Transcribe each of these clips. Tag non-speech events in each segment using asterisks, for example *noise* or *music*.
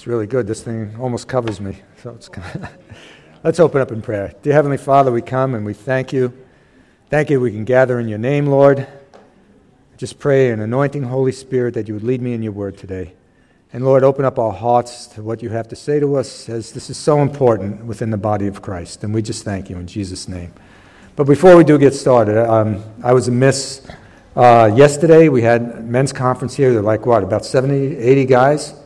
It's really good. This thing almost covers me. So it's kind of *laughs* Let's open up in prayer. Dear Heavenly Father, we come and we thank you. Thank you we can gather in your name, Lord. Just pray an anointing Holy Spirit that you would lead me in your word today. And Lord, open up our hearts to what you have to say to us, as this is so important within the body of Christ. And we just thank you in Jesus' name. But before we do get started, um, I was amiss. Uh, yesterday, we had men's conference here. They're like, what, about 70, 80 guys?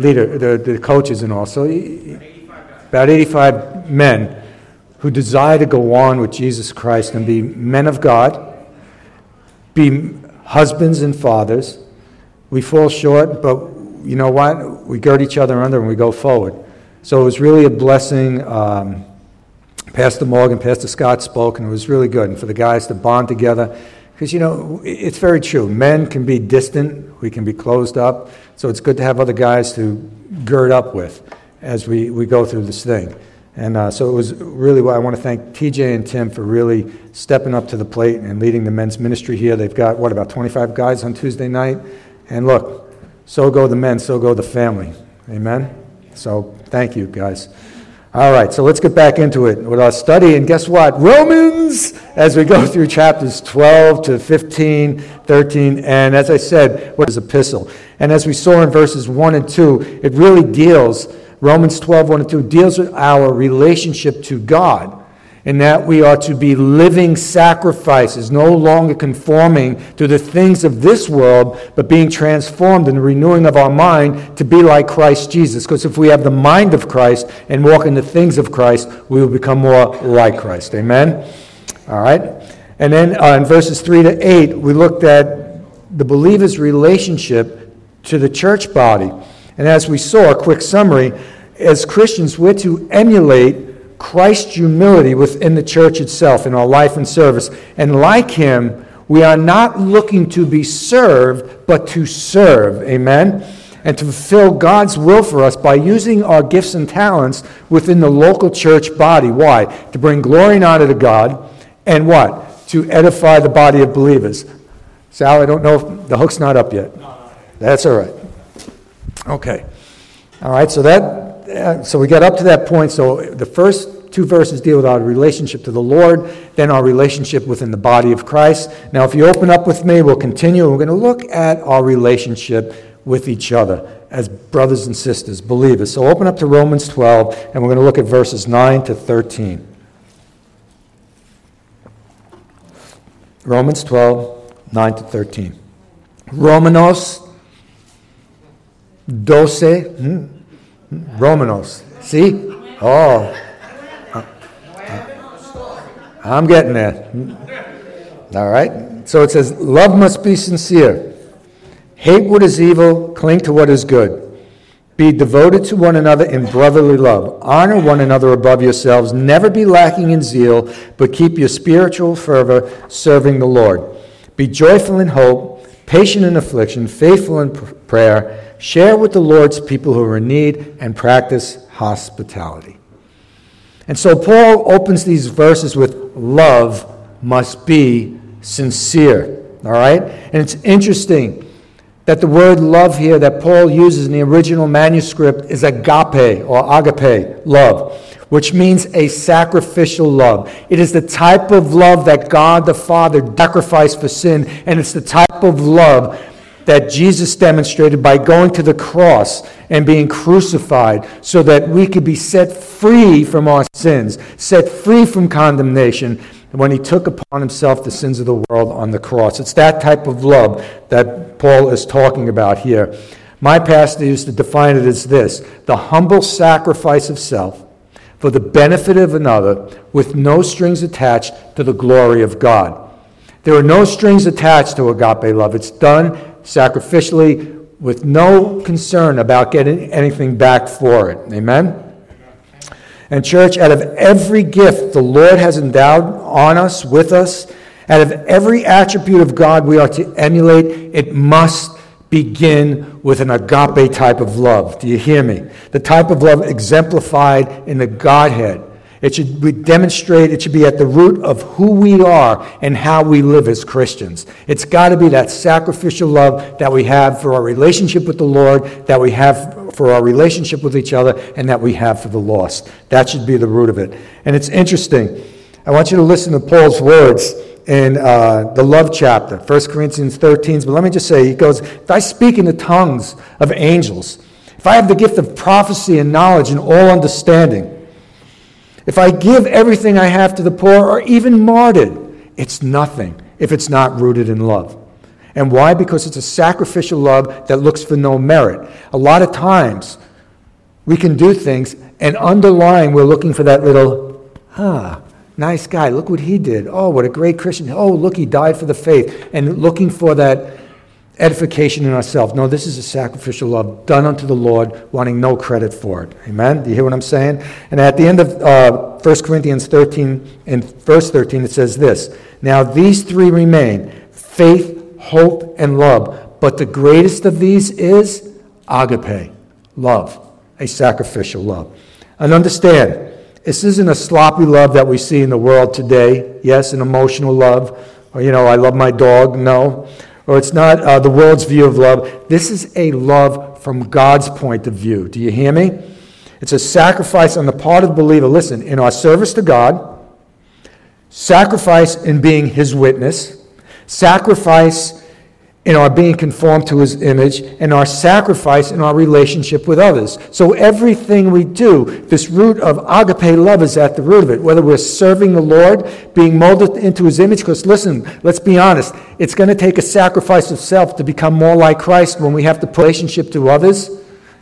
Leader, the, the coaches and all. So about 85 men who desire to go on with Jesus Christ and be men of God, be husbands and fathers. We fall short, but you know what? We gird each other under and we go forward. So it was really a blessing. Um, Pastor Morgan, Pastor Scott spoke, and it was really good. And for the guys to bond together because, you know, it's very true. Men can be distant, we can be closed up. So it's good to have other guys to gird up with as we, we go through this thing. And uh, so it was really, I want to thank TJ and Tim for really stepping up to the plate and leading the men's ministry here. They've got, what, about 25 guys on Tuesday night? And look, so go the men, so go the family. Amen? So thank you, guys. All right, so let's get back into it with our study. And guess what? Romans, as we go *laughs* through chapters 12 to 15, 13, and as I said, what is epistle? And as we saw in verses 1 and 2, it really deals, Romans 12, 1 and 2, deals with our relationship to God in that we are to be living sacrifices, no longer conforming to the things of this world, but being transformed in the renewing of our mind to be like Christ Jesus. Because if we have the mind of Christ and walk in the things of Christ, we will become more like Christ. Amen? All right? And then uh, in verses 3 to 8, we looked at the believer's relationship to the church body. And as we saw, a quick summary, as Christians, we're to emulate Christ's humility within the church itself in our life and service. And like him, we are not looking to be served, but to serve. Amen? And to fulfill God's will for us by using our gifts and talents within the local church body. Why? To bring glory and honor to God. And what? To edify the body of believers. Sal, I don't know if the hook's not up yet. That's all right. Okay. All right, so that so we got up to that point. So the first two verses deal with our relationship to the Lord, then our relationship within the body of Christ. Now, if you open up with me, we'll continue. We're going to look at our relationship with each other as brothers and sisters, believers. So open up to Romans 12, and we're going to look at verses 9 to 13. Romans 12, 9 to 13. Romanos 12. Romanos. See? Oh. I'm getting there. All right? So it says, Love must be sincere. Hate what is evil, cling to what is good. Be devoted to one another in brotherly love. Honor one another above yourselves. Never be lacking in zeal, but keep your spiritual fervor serving the Lord. Be joyful in hope, patient in affliction, faithful in prayer share with the Lord's people who are in need, and practice hospitality. And so Paul opens these verses with love must be sincere. All right? And it's interesting that the word love here that Paul uses in the original manuscript is agape or agape, love, which means a sacrificial love. It is the type of love that God the Father sacrificed for sin, and it's the type of love that Jesus demonstrated by going to the cross and being crucified so that we could be set free from our sins, set free from condemnation when he took upon himself the sins of the world on the cross. It's that type of love that Paul is talking about here. My pastor used to define it as this the humble sacrifice of self for the benefit of another with no strings attached to the glory of God. There are no strings attached to agape love. It's done sacrificially with no concern about getting anything back for it. Amen? And, church, out of every gift the Lord has endowed on us, with us, out of every attribute of God we are to emulate, it must begin with an agape type of love. Do you hear me? The type of love exemplified in the Godhead. It should be demonstrate, it should be at the root of who we are and how we live as Christians. It's got to be that sacrificial love that we have for our relationship with the Lord, that we have for our relationship with each other, and that we have for the lost. That should be the root of it. And it's interesting. I want you to listen to Paul's words in uh, the love chapter, 1 Corinthians 13. But let me just say, he goes, If I speak in the tongues of angels, if I have the gift of prophecy and knowledge and all understanding, if I give everything I have to the poor or even martyred, it's nothing if it's not rooted in love. And why? Because it's a sacrificial love that looks for no merit. A lot of times, we can do things, and underlying, we're looking for that little, ah, nice guy. Look what he did. Oh, what a great Christian. Oh, look, he died for the faith. And looking for that edification in ourselves. No, this is a sacrificial love done unto the Lord, wanting no credit for it. Amen? Do you hear what I'm saying? And at the end of uh, 1 Corinthians 13, in verse 13, it says this Now these three remain faith, hope, and love. But the greatest of these is agape, love, a sacrificial love. And understand, this isn't a sloppy love that we see in the world today. Yes, an emotional love. Or, you know, I love my dog. No or it's not uh, the world's view of love. This is a love from God's point of view. Do you hear me? It's a sacrifice on the part of the believer. Listen, in our service to God, sacrifice in being His witness, sacrifice in our being conformed to his image and our sacrifice in our relationship with others. So everything we do, this root of agape love is at the root of it. Whether we're serving the Lord, being molded into his image, because listen, let's be honest, it's going to take a sacrifice of self to become more like Christ when we have to relationship to others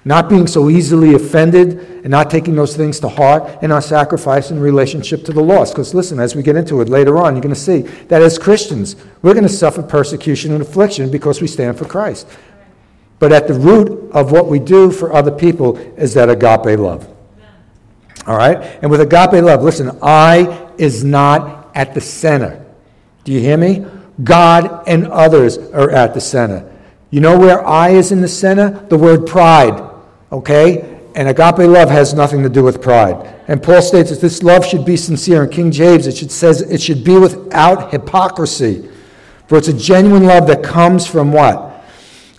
not being so easily offended and not taking those things to heart and our sacrifice in relationship to the lost. Because listen, as we get into it later on, you're going to see that as Christians, we're going to suffer persecution and affliction because we stand for Christ. But at the root of what we do for other people is that agape love. All right? And with agape love, listen, I is not at the center. Do you hear me? God and others are at the center. You know where I is in the center? The word pride. Okay? And agape love has nothing to do with pride. And Paul states that this love should be sincere. In King James, it should says it should be without hypocrisy. For it's a genuine love that comes from what?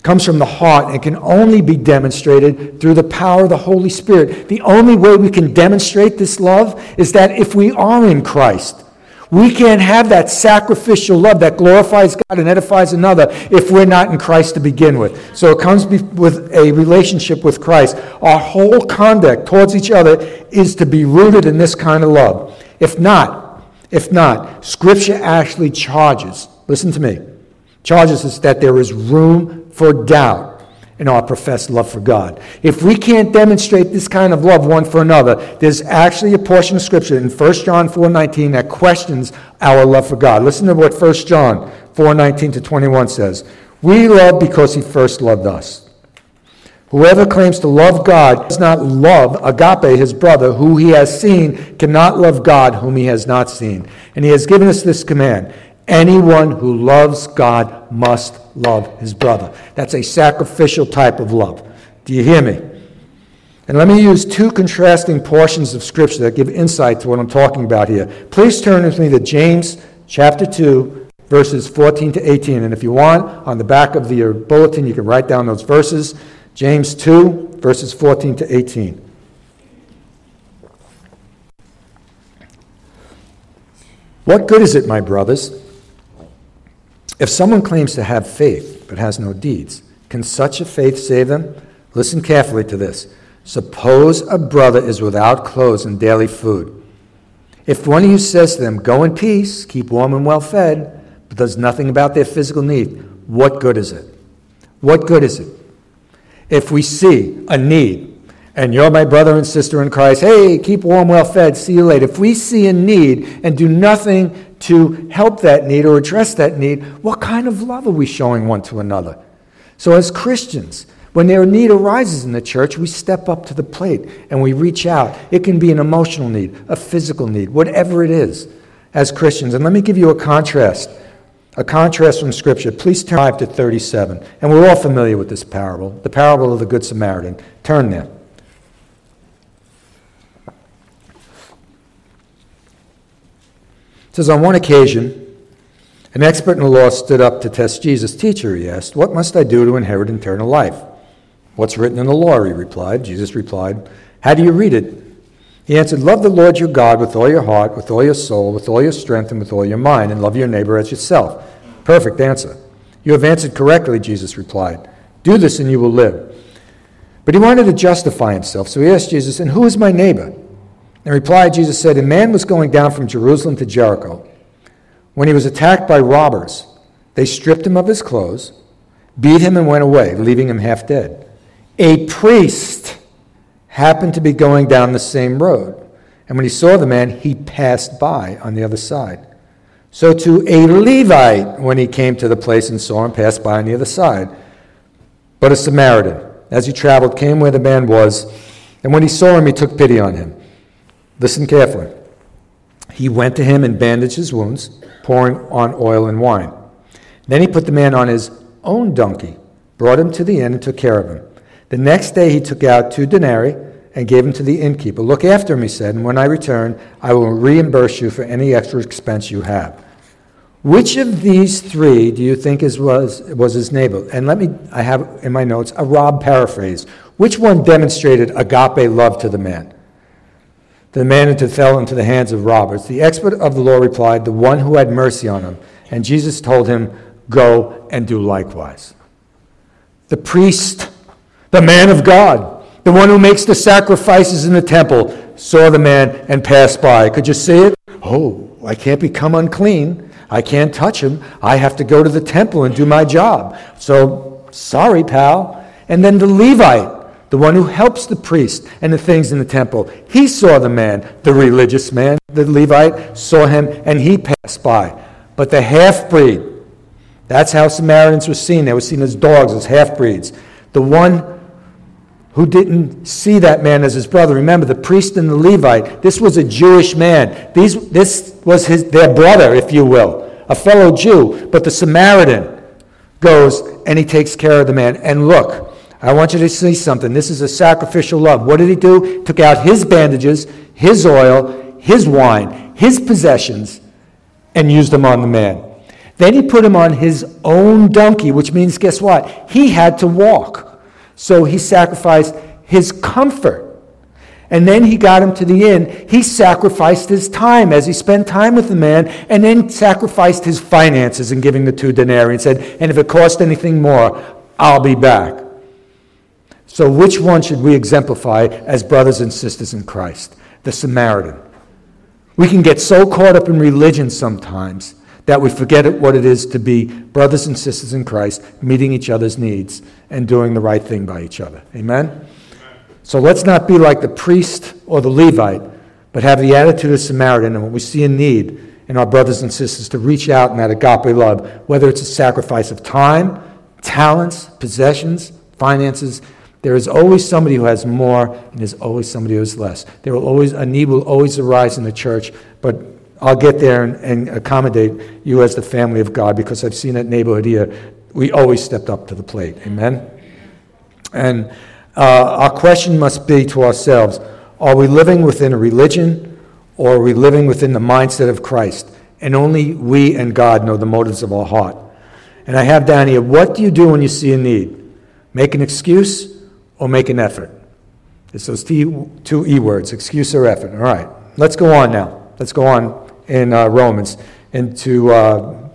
Comes from the heart and can only be demonstrated through the power of the Holy Spirit. The only way we can demonstrate this love is that if we are in Christ. We can't have that sacrificial love that glorifies God and edifies another if we're not in Christ to begin with. So it comes with a relationship with Christ. Our whole conduct towards each other is to be rooted in this kind of love. If not, if not, Scripture actually charges, listen to me, charges us that there is room for doubt in our professed love for God. If we can't demonstrate this kind of love one for another, there's actually a portion of Scripture in 1 John 4.19 that questions our love for God. Listen to what 1 John 4.19 to 21 says. We love because he first loved us. Whoever claims to love God does not love agape, his brother, who he has seen, cannot love God, whom he has not seen. And he has given us this command Anyone who loves God must love his brother. That's a sacrificial type of love. Do you hear me? And let me use two contrasting portions of Scripture that give insight to what I'm talking about here. Please turn with me to James chapter 2, verses 14 to 18. And if you want, on the back of your bulletin, you can write down those verses. James 2, verses 14 to 18. What good is it, my brothers? If someone claims to have faith but has no deeds, can such a faith save them? Listen carefully to this. Suppose a brother is without clothes and daily food. If one of you says to them, Go in peace, keep warm and well fed, but does nothing about their physical need, what good is it? What good is it? If we see a need, and you're my brother and sister in Christ, hey, keep warm, well fed, see you later. If we see a need and do nothing to help that need or address that need, what kind of love are we showing one to another? So, as Christians, when their need arises in the church, we step up to the plate and we reach out. It can be an emotional need, a physical need, whatever it is, as Christians. And let me give you a contrast, a contrast from Scripture. Please turn 5 to 37. And we're all familiar with this parable, the parable of the Good Samaritan. Turn there. Says, On one occasion, an expert in the law stood up to test Jesus. Teacher, he asked, What must I do to inherit eternal life? What's written in the law? He replied. Jesus replied, How do you read it? He answered, Love the Lord your God with all your heart, with all your soul, with all your strength, and with all your mind, and love your neighbor as yourself. Perfect answer. You have answered correctly, Jesus replied. Do this and you will live. But he wanted to justify himself, so he asked Jesus, And who is my neighbor? In reply, Jesus said, A man was going down from Jerusalem to Jericho when he was attacked by robbers. They stripped him of his clothes, beat him, and went away, leaving him half dead. A priest happened to be going down the same road. And when he saw the man, he passed by on the other side. So to a Levite, when he came to the place and saw him, passed by on the other side. But a Samaritan, as he traveled, came where the man was, and when he saw him, he took pity on him. Listen carefully. He went to him and bandaged his wounds, pouring on oil and wine. Then he put the man on his own donkey, brought him to the inn, and took care of him. The next day he took out two denarii and gave them to the innkeeper. Look after him, he said, and when I return, I will reimburse you for any extra expense you have. Which of these three do you think is, was, was his neighbor? And let me, I have in my notes a Rob paraphrase. Which one demonstrated agape love to the man? The man who fell into the hands of robbers. The expert of the law replied, The one who had mercy on him. And Jesus told him, Go and do likewise. The priest the man of God, the one who makes the sacrifices in the temple, saw the man and passed by. Could you see it? Oh, I can't become unclean. I can't touch him. I have to go to the temple and do my job. So, sorry, pal. And then the Levite, the one who helps the priest and the things in the temple, he saw the man, the religious man, the Levite, saw him, and he passed by. But the half breed, that's how Samaritans were seen. They were seen as dogs, as half breeds. The one who didn't see that man as his brother. Remember, the priest and the Levite, this was a Jewish man. These, this was his, their brother, if you will, a fellow Jew. But the Samaritan goes and he takes care of the man. And look, I want you to see something. This is a sacrificial love. What did he do? Took out his bandages, his oil, his wine, his possessions, and used them on the man. Then he put him on his own donkey, which means, guess what? He had to walk. So he sacrificed his comfort. And then he got him to the inn. He sacrificed his time as he spent time with the man, and then sacrificed his finances in giving the two denarii and said, And if it cost anything more, I'll be back. So, which one should we exemplify as brothers and sisters in Christ? The Samaritan. We can get so caught up in religion sometimes that we forget what it is to be brothers and sisters in Christ, meeting each other's needs and doing the right thing by each other. Amen? So let's not be like the priest or the Levite, but have the attitude of Samaritan and when we see a need in our brothers and sisters to reach out in that agape love, whether it's a sacrifice of time, talents, possessions, finances. There is always somebody who has more, and there's always somebody who has less. There will always a need will always arise in the church, but I'll get there and, and, accommodate you as the family of God because I've seen that neighborhood here. We always stepped up to the plate. Amen? And uh, our question must be to ourselves are we living within a religion or are we living within the mindset of Christ? And only we and God know the motives of our heart. And I have down here what do you do when you see a need? Make an excuse or make an effort? It's those two E words excuse or effort. All right, let's go on now. Let's go on in uh, Romans into uh,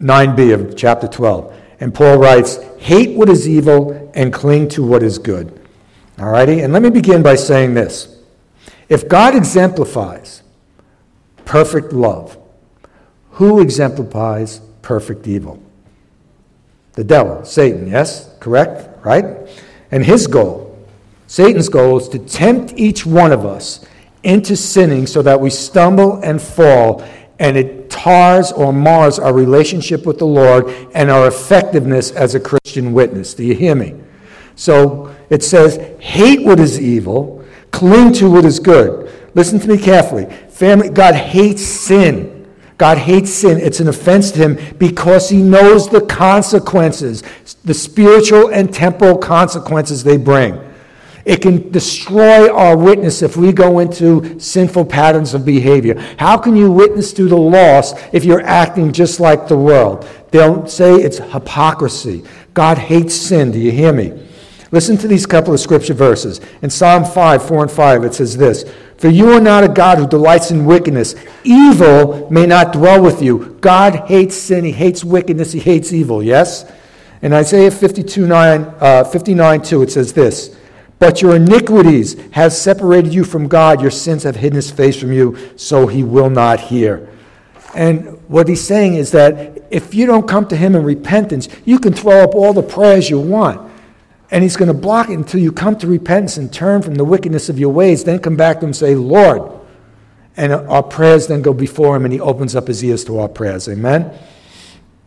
9b of chapter 12. And Paul writes, Hate what is evil and cling to what is good. All righty? And let me begin by saying this. If God exemplifies perfect love, who exemplifies perfect evil? The devil, Satan, yes? Correct? Right? And his goal, Satan's goal, is to tempt each one of us into sinning so that we stumble and fall, and it tars or mars our relationship with the Lord and our effectiveness as a Christian witness. Do you hear me? So it says, hate what is evil, cling to what is good. Listen to me carefully. Family, God hates sin. God hates sin. It's an offense to him because he knows the consequences, the spiritual and temporal consequences they bring. It can destroy our witness if we go into sinful patterns of behavior. How can you witness to the lost if you're acting just like the world? They'll say it's hypocrisy. God hates sin. Do you hear me? Listen to these couple of scripture verses. In Psalm 5, 4 and 5, it says this For you are not a God who delights in wickedness. Evil may not dwell with you. God hates sin. He hates wickedness. He hates evil. Yes? In Isaiah 52, 9, uh, 59, 2, it says this but your iniquities have separated you from God. Your sins have hidden his face from you, so he will not hear. And what he's saying is that if you don't come to him in repentance, you can throw up all the prayers you want. And he's going to block it until you come to repentance and turn from the wickedness of your ways. Then come back to him and say, Lord. And our prayers then go before him and he opens up his ears to our prayers. Amen?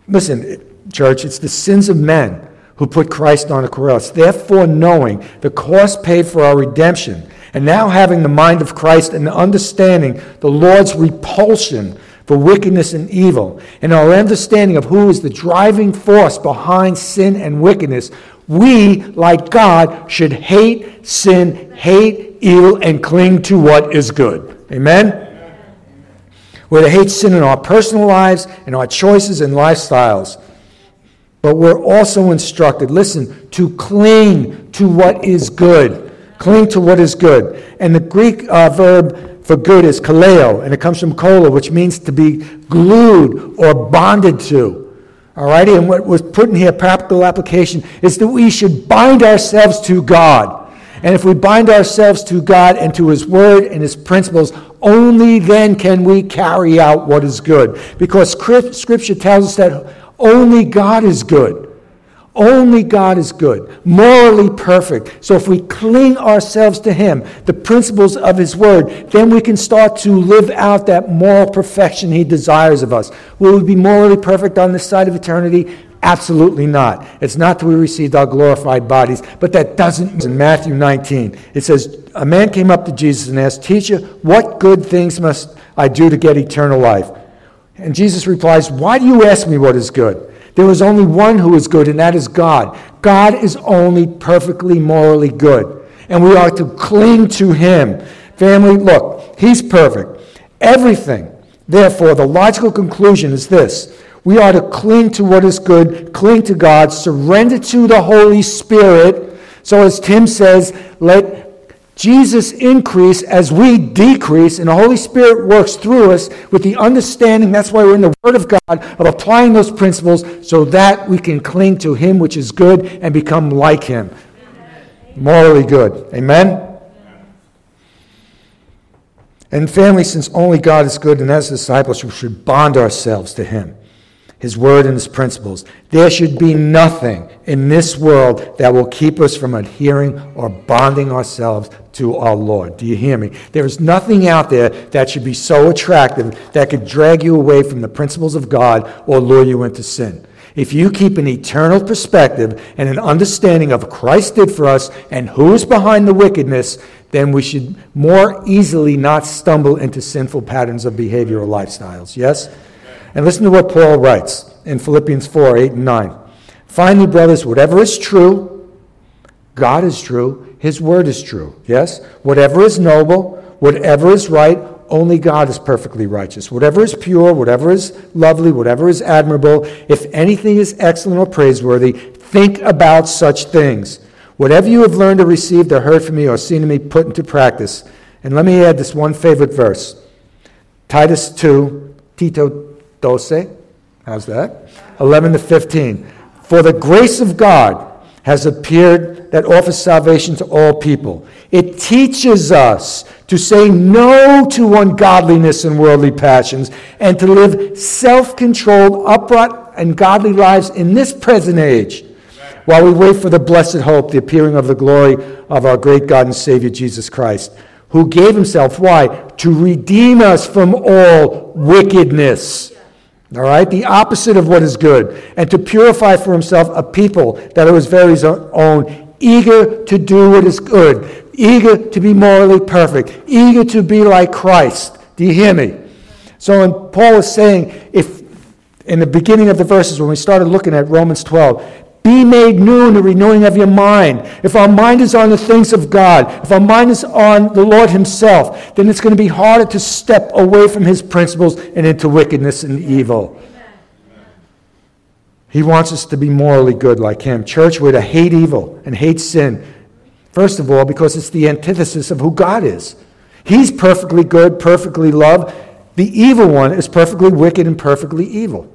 Listen, church, it's the sins of men who put Christ on a cross. Therefore, knowing the cost paid for our redemption, and now having the mind of Christ and understanding the Lord's repulsion for wickedness and evil, and our understanding of who is the driving force behind sin and wickedness, we, like God, should hate sin, hate evil, and cling to what is good. Amen? We're to hate sin in our personal lives, in our choices and lifestyles. But we're also instructed, listen, to cling to what is good. Cling to what is good. And the Greek uh, verb for good is kaleo, and it comes from kola, which means to be glued or bonded to. All righty? And what was put in here, practical application, is that we should bind ourselves to God. And if we bind ourselves to God and to His Word and His principles, only then can we carry out what is good. Because Scripture tells us that only God is good. Only God is good, morally perfect. So if we cling ourselves to Him, the principles of His Word, then we can start to live out that moral perfection He desires of us. Will we be morally perfect on this side of eternity? Absolutely not. It's not that we received our glorified bodies, but that doesn't. In Matthew 19, it says, A man came up to Jesus and asked, Teacher, what good things must I do to get eternal life? And Jesus replies, Why do you ask me what is good? There is only one who is good, and that is God. God is only perfectly morally good. And we are to cling to him. Family, look, he's perfect. Everything. Therefore, the logical conclusion is this we are to cling to what is good, cling to God, surrender to the Holy Spirit. So, as Tim says, let Jesus increase as we decrease, and the Holy Spirit works through us with the understanding, that's why we're in the Word of God, of applying those principles so that we can cling to Him which is good and become like Him. Morally good. Amen? And family, since only God is good, and as disciples, we should bond ourselves to Him. His word and his principles. There should be nothing in this world that will keep us from adhering or bonding ourselves to our Lord. Do you hear me? There is nothing out there that should be so attractive that could drag you away from the principles of God or lure you into sin. If you keep an eternal perspective and an understanding of what Christ did for us and who is behind the wickedness, then we should more easily not stumble into sinful patterns of behavior or lifestyles. Yes? And listen to what Paul writes in Philippians 4 8 and 9. Finally, brothers, whatever is true, God is true, His word is true. Yes? Whatever is noble, whatever is right, only God is perfectly righteous. Whatever is pure, whatever is lovely, whatever is admirable, if anything is excellent or praiseworthy, think about such things. Whatever you have learned or received or heard from me or seen in me, put into practice. And let me add this one favorite verse Titus 2, Tito 12. How's that? 11 to 15. For the grace of God has appeared that offers salvation to all people. It teaches us to say no to ungodliness and worldly passions and to live self controlled, upright, and godly lives in this present age while we wait for the blessed hope, the appearing of the glory of our great God and Savior Jesus Christ, who gave himself, why? To redeem us from all wickedness all right? The opposite of what is good. And to purify for himself a people that are his very own, eager to do what is good, eager to be morally perfect, eager to be like Christ. Do you hear me? So when Paul is saying, if in the beginning of the verses, when we started looking at Romans 12, Be made new in the renewing of your mind. If our mind is on the things of God, if our mind is on the Lord Himself, then it's going to be harder to step away from His principles and into wickedness and evil. He wants us to be morally good like Him. Church, we're to hate evil and hate sin. First of all, because it's the antithesis of who God is. He's perfectly good, perfectly loved. The evil one is perfectly wicked and perfectly evil.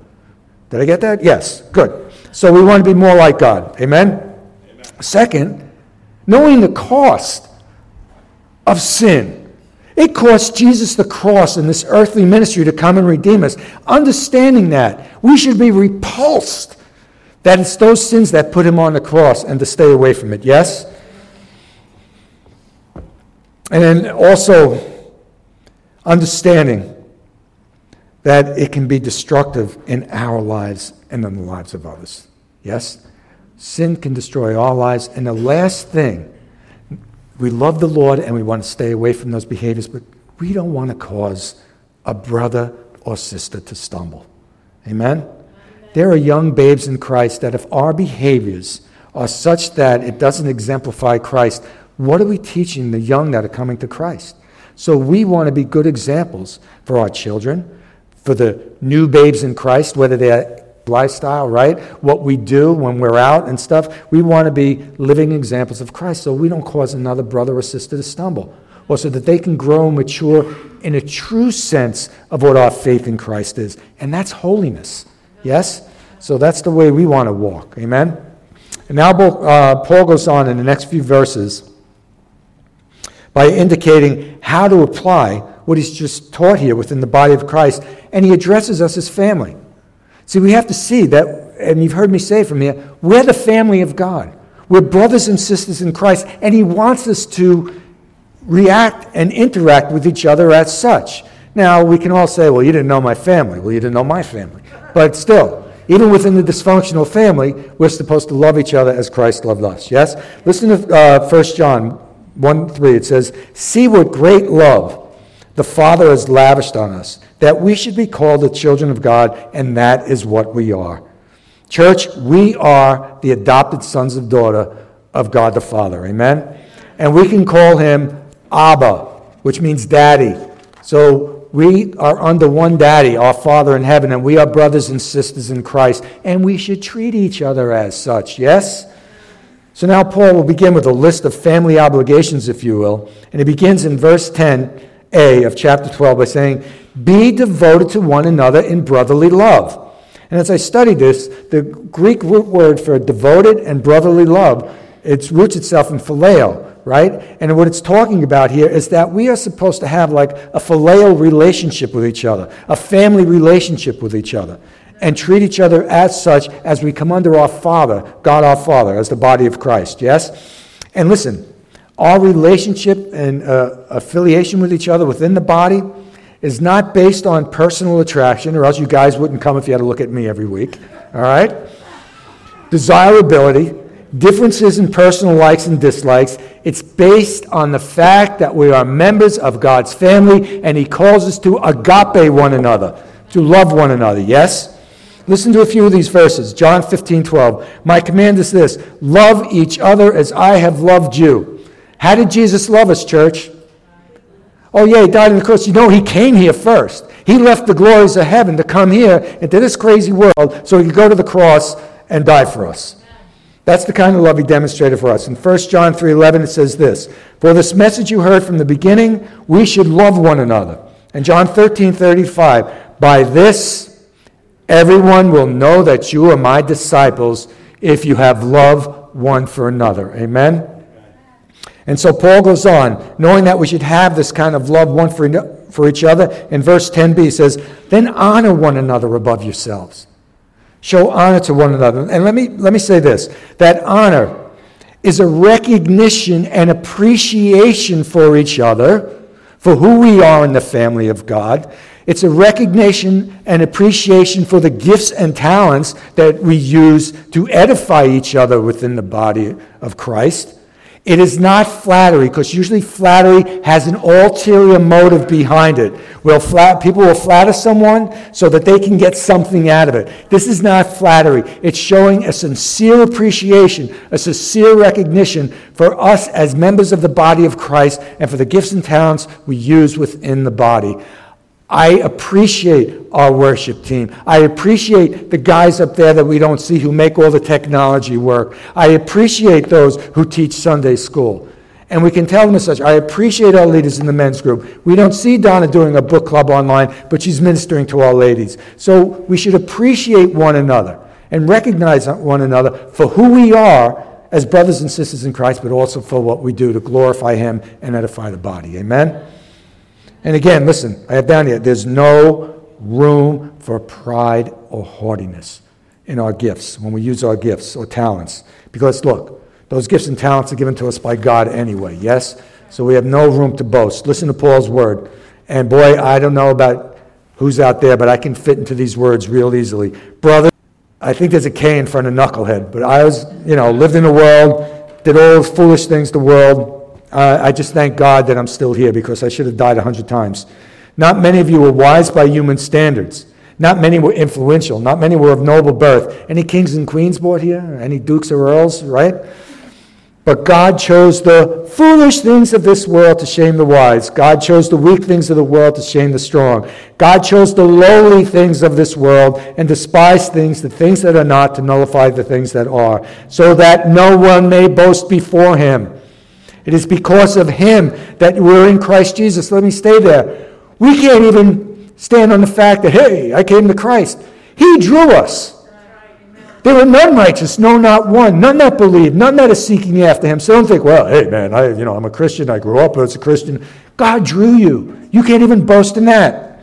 Did I get that? Yes. Good. So we want to be more like God. Amen? Amen? Second, knowing the cost of sin. It cost Jesus the cross and this earthly ministry to come and redeem us. Understanding that, we should be repulsed that it's those sins that put him on the cross and to stay away from it. Yes? And then also understanding that it can be destructive in our lives and in the lives of others. Yes? Sin can destroy our lives. And the last thing, we love the Lord and we want to stay away from those behaviors, but we don't want to cause a brother or sister to stumble. Amen? Amen? There are young babes in Christ that if our behaviors are such that it doesn't exemplify Christ, what are we teaching the young that are coming to Christ? So we want to be good examples for our children, for the new babes in Christ, whether they're lifestyle, right? What we do when we're out and stuff. We want to be living examples of Christ so we don't cause another brother or sister to stumble, or so that they can grow and mature in a true sense of what our faith in Christ is. And that's holiness. Yes? So that's the way we want to walk. Amen? And now uh, Paul goes on in the next few verses by indicating how to apply what he's just taught here within the body of Christ, and he addresses us as family. See, we have to see that, and you've heard me say from here, we're the family of God. We're brothers and sisters in Christ, and he wants us to react and interact with each other as such. Now, we can all say, well, you didn't know my family. Well, you didn't know my family. But still, even within the dysfunctional family, we're supposed to love each other as Christ loved us. Yes? Listen to uh, 1 John 1 3, it says, See what great love the Father has lavished on us, that we should be called the children of God, and that is what we are. Church, we are the adopted sons and daughter of God the Father. Amen? And we can call him Abba, which means daddy. So we are under one daddy, our Father in heaven, and we are brothers and sisters in Christ, and we should treat each other as such. Yes? So now Paul will begin with a list of family obligations, if you will. And he begins in verse 10a of chapter 12 by saying, Be devoted to one another in brotherly love. And as I studied this, the Greek root word for devoted and brotherly love, it roots itself in phileo, right? And what it's talking about here is that we are supposed to have like a phileo relationship with each other, a family relationship with each other and treat each other as such as we come under our Father, God our Father, as the body of Christ. Yes? And listen, our relationship and uh, affiliation with each other within the body is not based on personal attraction, or else you guys wouldn't come if you had to look at me every week. All right? Desirability, differences in personal likes and dislikes. It's based on the fact that we are members of God's family, and He calls us to agape one another, to love one another. Yes? Listen to a few of these verses. John 15, 12. My command is this love each other as I have loved you. How did Jesus love us, church? Oh, yeah, he died on the cross. You know, he came here first. He left the glories of heaven to come here into this crazy world so he could go to the cross and die for us. That's the kind of love he demonstrated for us. In 1 John 3:11 it says this, "For this message you heard from the beginning, we should love one another." And John 13:35, "By this Everyone will know that you are my disciples if you have love one for another. Amen? And so Paul goes on, knowing that we should have this kind of love one for, for each other. In verse 10b, he says, Then honor one another above yourselves. Show honor to one another. And let me, let me say this that honor is a recognition and appreciation for each other, for who we are in the family of God. It's a recognition and appreciation for the gifts and talents that we use to edify each other within the body of Christ. It is not flattery, because usually flattery has an ulterior motive behind it. Will flat, people will flatter someone so that they can get something out of it. This is not flattery. It's showing a sincere appreciation, a sincere recognition for us as members of the body of Christ and for the gifts and talents we use within the body. I appreciate our worship team. I appreciate the guys up there that we don't see who make all the technology work. I appreciate those who teach Sunday school. And we can tell them as such. I appreciate our leaders in the men's group. We don't see Donna doing a book club online, but she's ministering to our ladies. So we should appreciate one another and recognize one another for who we are as brothers and sisters in Christ, but also for what we do to glorify Him and edify the body. Amen? And again, listen, I have down here, there's no room for pride or haughtiness in our gifts when we use our gifts or talents. Because look, those gifts and talents are given to us by God anyway, yes? So we have no room to boast. Listen to Paul's word. And boy, I don't know about who's out there, but I can fit into these words real easily. Brother, I think there's a K in front of knucklehead, but I was, you know, lived in the world, did all those foolish things the world, uh, I just thank God that I'm still here because I should have died a hundred times. Not many of you were wise by human standards. Not many were influential. Not many were of noble birth. Any kings and queens born here? Any dukes or earls, right? But God chose the foolish things of this world to shame the wise. God chose the weak things of the world to shame the strong. God chose the lowly things of this world and despised things, the things that are not, to nullify the things that are, so that no one may boast before him. It is because of him that we're in Christ Jesus. Let me stay there. We can't even stand on the fact that, hey, I came to Christ. He drew us. There were none righteous, no, not one. None that believe, none that is seeking after him. So don't think, well, hey, man, I, you know, I'm a Christian. I grew up as a Christian. God drew you. You can't even boast in that.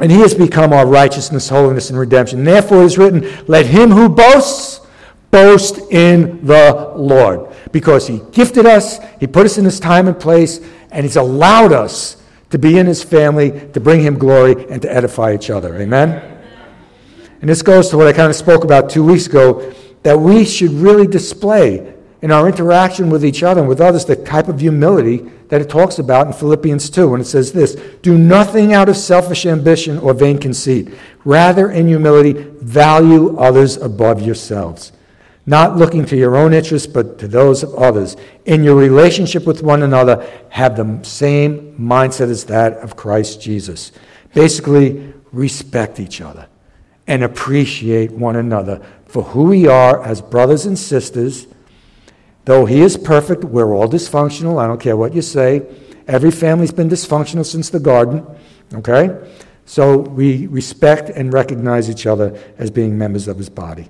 And he has become our righteousness, holiness, and redemption. Therefore, it is written, let him who boasts boast in the Lord because He gifted us, He put us in this time and place, and He's allowed us to be in His family, to bring Him glory, and to edify each other. Amen? And this goes to what I kind of spoke about two weeks ago that we should really display in our interaction with each other and with others the type of humility that it talks about in Philippians 2 when it says this Do nothing out of selfish ambition or vain conceit. Rather, in humility, value others above yourselves not looking to your own interests, but to those of others. In your relationship with one another, have the same mindset as that of Christ Jesus. Basically, respect each other and appreciate one another for who we are as brothers and sisters. Though He is perfect, we're all dysfunctional. I don't care what you say. Every family's been dysfunctional since the garden, okay? So we respect and recognize each other as being members of His body.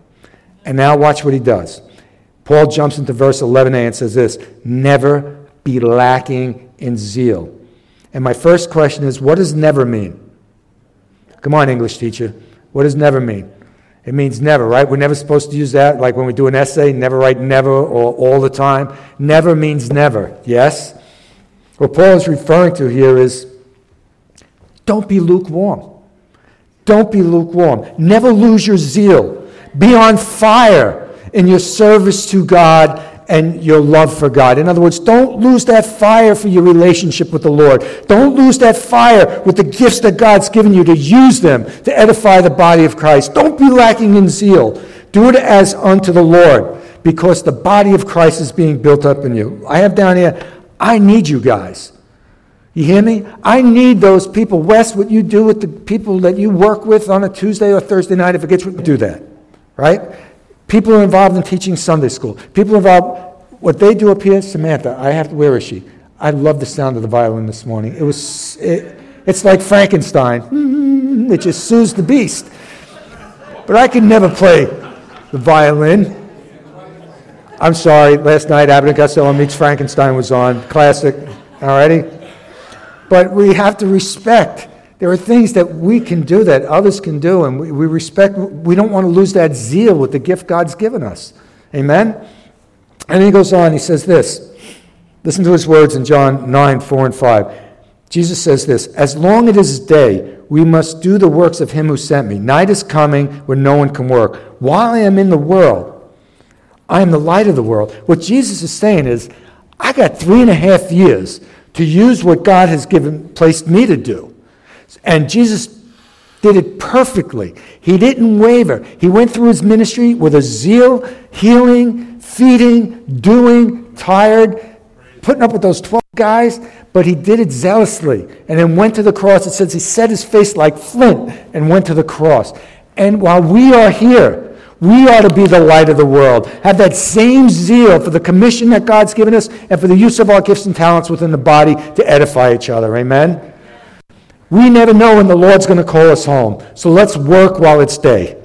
And now watch what he does. Paul jumps into verse 11a and says this Never be lacking in zeal. And my first question is what does never mean? Come on, English teacher. What does never mean? It means never, right? We're never supposed to use that. Like when we do an essay, never write never or all the time. Never means never, yes? What Paul is referring to here is don't be lukewarm. Don't be lukewarm. Never lose your zeal. Be on fire in your service to God and your love for God. In other words, don't lose that fire for your relationship with the Lord. Don't lose that fire with the gifts that God's given you to use them to edify the body of Christ. Don't be lacking in zeal. Do it as unto the Lord because the body of Christ is being built up in you. I have down here, I need you guys. You hear me? I need those people. Wes, what you do with the people that you work with on a Tuesday or Thursday night, if it gets, do that right? People are involved in teaching Sunday school. People involved, what they do up here, Samantha, I have to, where is she? I love the sound of the violin this morning. It was, it, it's like Frankenstein. *laughs* It just soothes the beast. But I can never play the violin. I'm sorry, last night Abbott and Costello meets Frankenstein was on. Classic. Alrighty? But we have to respect there are things that we can do that others can do, and we, we respect, we don't want to lose that zeal with the gift God's given us. Amen? And he goes on, he says this. Listen to his words in John 9, 4 and 5. Jesus says this As long as it is day, we must do the works of him who sent me. Night is coming when no one can work. While I am in the world, I am the light of the world. What Jesus is saying is, I got three and a half years to use what God has given, placed me to do. And Jesus did it perfectly. He didn't waver. He went through his ministry with a zeal, healing, feeding, doing, tired, putting up with those 12 guys, but he did it zealously and then went to the cross. It says he set his face like flint and went to the cross. And while we are here, we ought to be the light of the world. Have that same zeal for the commission that God's given us and for the use of our gifts and talents within the body to edify each other. Amen? We never know when the Lord's going to call us home. So let's work while it's day.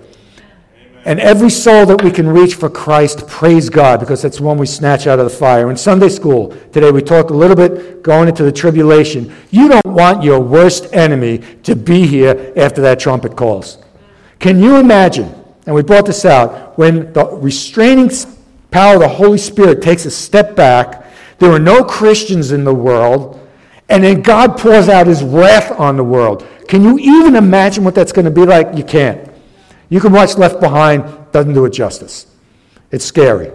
And every soul that we can reach for Christ, praise God, because that's one we snatch out of the fire. In Sunday school today, we talked a little bit going into the tribulation. You don't want your worst enemy to be here after that trumpet calls. Can you imagine? And we brought this out when the restraining power of the Holy Spirit takes a step back. There are no Christians in the world. And then God pours out his wrath on the world. Can you even imagine what that's going to be like? You can't. You can watch Left Behind, doesn't do it justice. It's scary.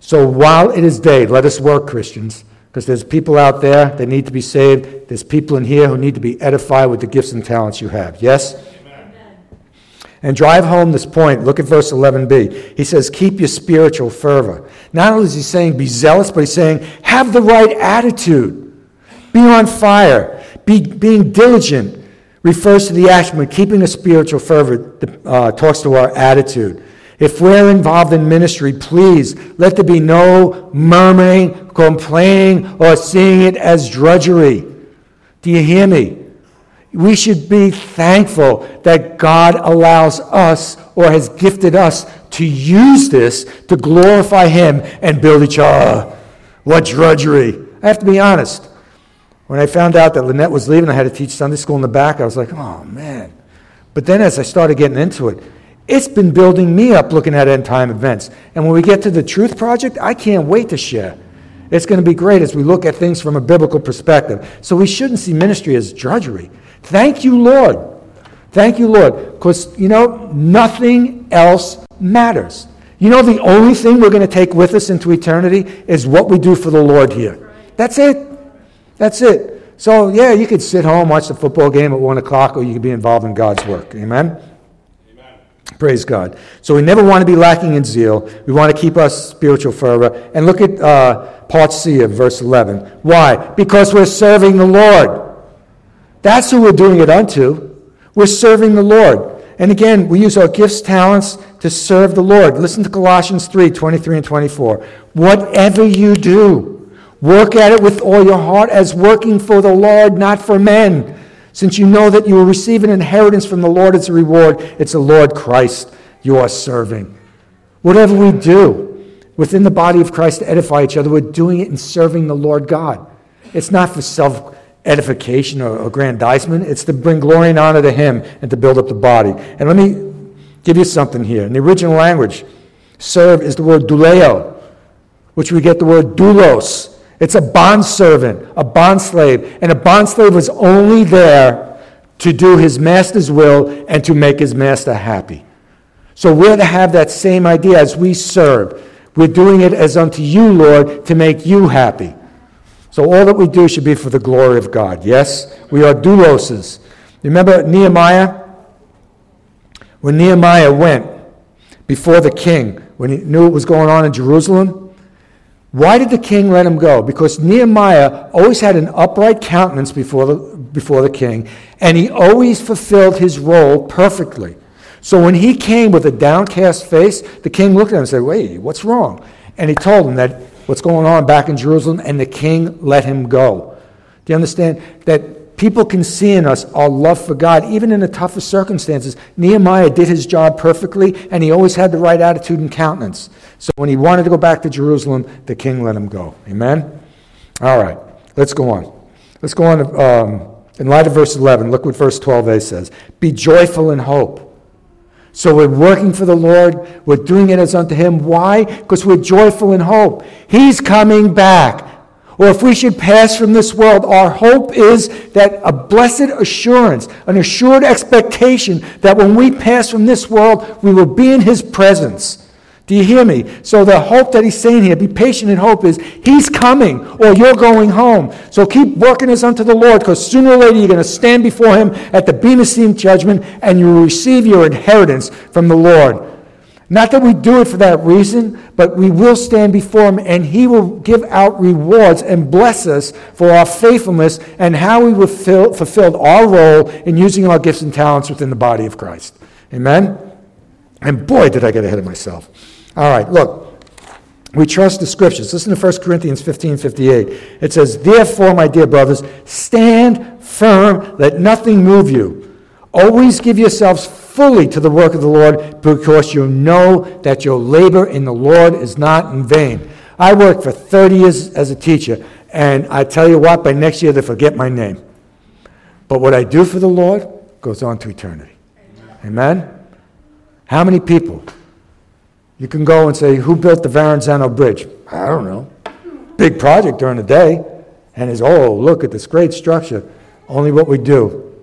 So while it is day, let us work, Christians, because there's people out there that need to be saved. There's people in here who need to be edified with the gifts and talents you have. Yes? Amen. And drive home this point. Look at verse 11b. He says, Keep your spiritual fervor. Not only is he saying be zealous, but he's saying have the right attitude. Be on fire. Be, being diligent refers to the action, but keeping a spiritual fervor uh, talks to our attitude. If we're involved in ministry, please let there be no murmuring, complaining, or seeing it as drudgery. Do you hear me? We should be thankful that God allows us or has gifted us to use this to glorify Him and build each other. What drudgery. I have to be honest. When I found out that Lynette was leaving, I had to teach Sunday school in the back. I was like, oh, man. But then as I started getting into it, it's been building me up looking at end time events. And when we get to the Truth Project, I can't wait to share. It's going to be great as we look at things from a biblical perspective. So we shouldn't see ministry as drudgery. Thank you, Lord. Thank you, Lord. Because, you know, nothing else matters. You know, the only thing we're going to take with us into eternity is what we do for the Lord here. That's it. That's it. So, yeah, you could sit home, watch the football game at 1 o'clock, or you could be involved in God's work. Amen? Amen? Praise God. So, we never want to be lacking in zeal. We want to keep our spiritual fervor. And look at uh, part C of verse 11. Why? Because we're serving the Lord. That's who we're doing it unto. We're serving the Lord. And again, we use our gifts, talents to serve the Lord. Listen to Colossians 3 23 and 24. Whatever you do, Work at it with all your heart as working for the Lord, not for men, since you know that you will receive an inheritance from the Lord as a reward. It's the Lord Christ you are serving. Whatever we do within the body of Christ to edify each other, we're doing it in serving the Lord God. It's not for self edification or aggrandizement, it's to bring glory and honor to Him and to build up the body. And let me give you something here. In the original language, serve is the word douleo, which we get the word doulos it's a bond servant, a bond slave. And a bond slave was only there to do his master's will and to make his master happy. So we're to have that same idea as we serve. We're doing it as unto you, Lord, to make you happy. So all that we do should be for the glory of God. Yes? We are douloses. Remember Nehemiah? When Nehemiah went before the king, when he knew what was going on in Jerusalem, why did the king let him go? Because Nehemiah always had an upright countenance before the, before the king, and he always fulfilled his role perfectly. So when he came with a downcast face, the king looked at him and said, Wait, what's wrong? And he told him that what's going on back in Jerusalem, and the king let him go. Do you understand? That People can see in us our love for God, even in the toughest circumstances. Nehemiah did his job perfectly, and he always had the right attitude and countenance. So when he wanted to go back to Jerusalem, the king let him go. Amen? All right, let's go on. Let's go on. Um, in light of verse 11, look what verse 12a says Be joyful in hope. So we're working for the Lord. We're doing it as unto Him. Why? Because we're joyful in hope. He's coming back or if we should pass from this world, our hope is that a blessed assurance, an assured expectation that when we pass from this world, we will be in His presence. Do you hear me? So the hope that he's saying here, be patient in hope, is he's coming or you're going home. So keep working as unto the Lord because sooner or later you're going to stand before him at the Bema Seat judgment and you will receive your inheritance from the Lord. Not that we do it for that reason, but we will stand before him and he will give out rewards and bless us for our faithfulness and how we fulfilled our role in using our gifts and talents within the body of Christ. Amen? And boy, did I get ahead of myself. All right, look. We trust the scriptures. Listen to 1 Corinthians 15 58. It says, Therefore, my dear brothers, stand firm, let nothing move you. Always give yourselves fully to the work of the Lord because you know that your labor in the Lord is not in vain. I worked for 30 years as a teacher, and I tell you what, by next year they forget my name. But what I do for the Lord goes on to eternity. Amen? Amen? How many people you can go and say, Who built the Verrazano Bridge? I don't know. Big project during the day. And is, oh, look at this great structure. Only what we do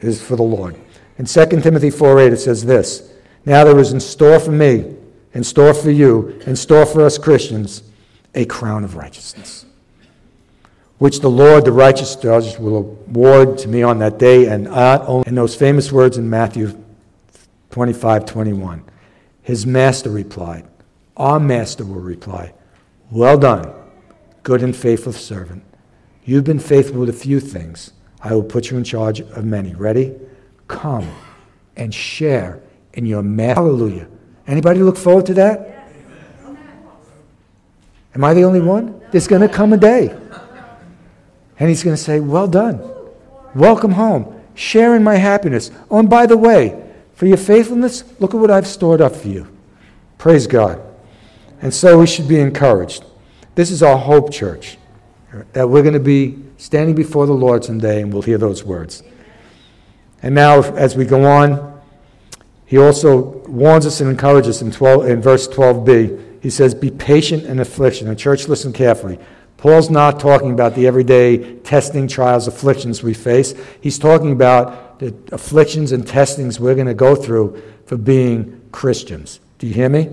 is for the Lord. In 2 Timothy 4 8, it says this Now there is in store for me, in store for you, in store for us Christians, a crown of righteousness, which the Lord, the righteous judge, will award to me on that day, and in those famous words in Matthew 25:21, His master replied, Our master will reply, Well done, good and faithful servant. You've been faithful with a few things. I will put you in charge of many. Ready? Come and share in your master. Hallelujah. Anybody look forward to that? Am I the only one? There's going to come a day. And he's going to say, Well done. Welcome home. Share in my happiness. Oh, and by the way, for your faithfulness, look at what I've stored up for you. Praise God. And so we should be encouraged. This is our hope, church, that we're going to be standing before the Lord someday and we'll hear those words. And now, as we go on, he also warns us and encourages us in, 12, in verse 12b. He says, Be patient in affliction. And, church, listen carefully. Paul's not talking about the everyday testing, trials, afflictions we face. He's talking about the afflictions and testings we're going to go through for being Christians. Do you hear me?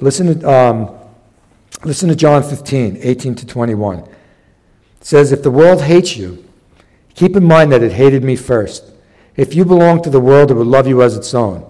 Listen to, um, listen to John 15, 18 to 21. It says, If the world hates you, keep in mind that it hated me first. If you belong to the world, it would love you as its own.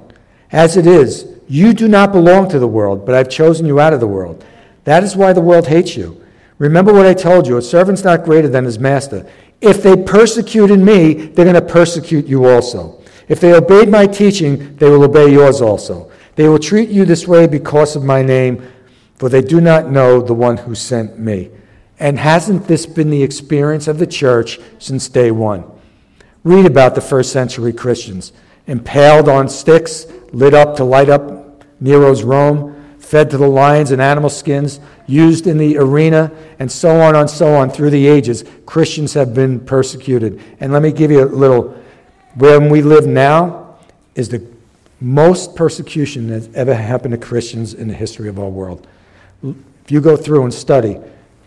As it is, you do not belong to the world, but I've chosen you out of the world. That is why the world hates you. Remember what I told you a servant's not greater than his master. If they persecuted me, they're going to persecute you also. If they obeyed my teaching, they will obey yours also. They will treat you this way because of my name, for they do not know the one who sent me. And hasn't this been the experience of the church since day one? Read about the first century Christians impaled on sticks, lit up to light up Nero's Rome, fed to the lions and animal skins, used in the arena, and so on and so on through the ages, Christians have been persecuted. And let me give you a little where we live now is the most persecution that's ever happened to Christians in the history of our world. If you go through and study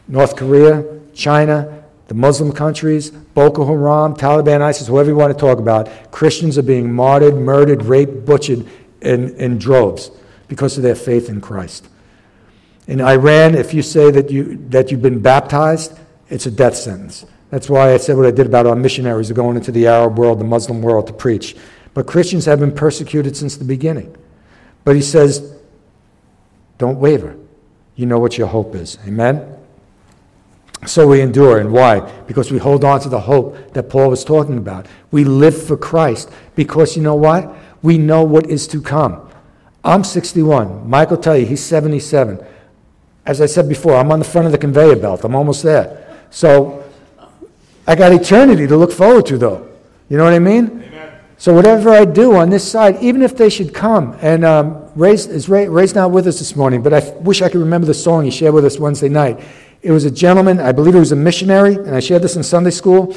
North Korea, China, the Muslim countries, Boko Haram, Taliban, ISIS, whoever you want to talk about, Christians are being martyred, murdered, raped, butchered in, in droves because of their faith in Christ. In Iran, if you say that, you, that you've been baptized, it's a death sentence. That's why I said what I did about our missionaries going into the Arab world, the Muslim world to preach. But Christians have been persecuted since the beginning. But he says, don't waver. You know what your hope is. Amen? So we endure. And why? Because we hold on to the hope that Paul was talking about. We live for Christ because you know what? We know what is to come. I'm 61. Michael tell you, he's 77 as I said before, I'm on the front of the conveyor belt. I'm almost there. So I got eternity to look forward to, though. You know what I mean? Amen. So whatever I do on this side, even if they should come, and um, Ray's, is Ray, Ray's not with us this morning, but I f- wish I could remember the song he shared with us Wednesday night. It was a gentleman, I believe he was a missionary, and I shared this in Sunday school,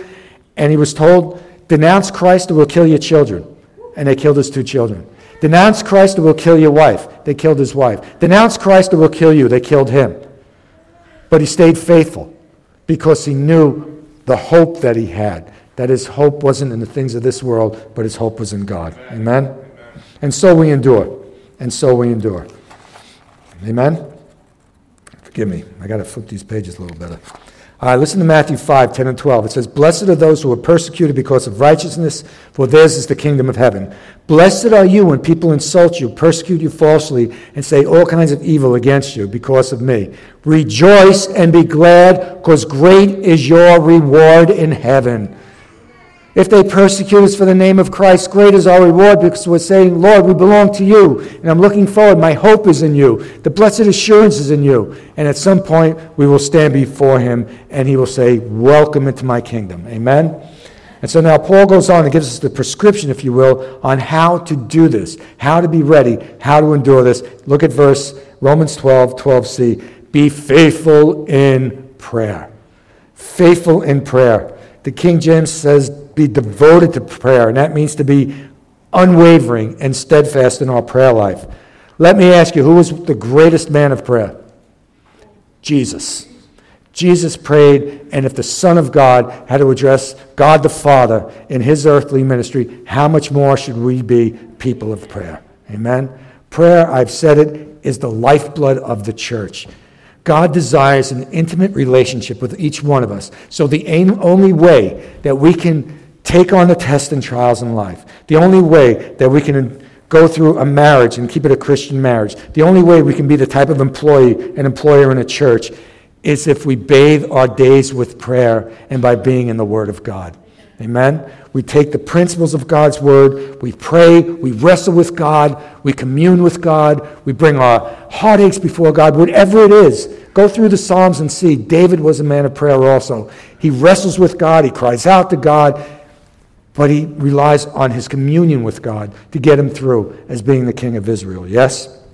and he was told, denounce Christ or we'll kill your children. And they killed his two children. Denounce Christ or we'll kill your wife. They killed his wife. Denounce Christ or we'll kill you. They killed him. But he stayed faithful because he knew the hope that he had. That his hope wasn't in the things of this world, but his hope was in God. Amen? Amen? And so we endure. And so we endure. Amen? Forgive me. I got to flip these pages a little better. All right, listen to Matthew 5, 10 and 12. It says, Blessed are those who are persecuted because of righteousness, for theirs is the kingdom of heaven. Blessed are you when people insult you, persecute you falsely, and say all kinds of evil against you because of me. Rejoice and be glad, because great is your reward in heaven. If they persecute us for the name of Christ, great is our reward because we're saying, Lord, we belong to you. And I'm looking forward. My hope is in you. The blessed assurance is in you. And at some point, we will stand before him and he will say, Welcome into my kingdom. Amen? And so now Paul goes on and gives us the prescription, if you will, on how to do this, how to be ready, how to endure this. Look at verse Romans 12, 12c. Be faithful in prayer. Faithful in prayer. The King James says, be devoted to prayer, and that means to be unwavering and steadfast in our prayer life. Let me ask you, who was the greatest man of prayer? Jesus. Jesus prayed, and if the Son of God had to address God the Father in his earthly ministry, how much more should we be people of prayer? Amen? Prayer, I've said it, is the lifeblood of the church. God desires an intimate relationship with each one of us. So the only way that we can take on the tests and trials in life. The only way that we can go through a marriage and keep it a Christian marriage, the only way we can be the type of employee and employer in a church is if we bathe our days with prayer and by being in the Word of God. Amen? We take the principles of God's Word, we pray, we wrestle with God, we commune with God, we bring our heartaches before God, whatever it is. Go through the Psalms and see. David was a man of prayer also. He wrestles with God, he cries out to God, but he relies on his communion with God to get him through as being the king of Israel. Yes?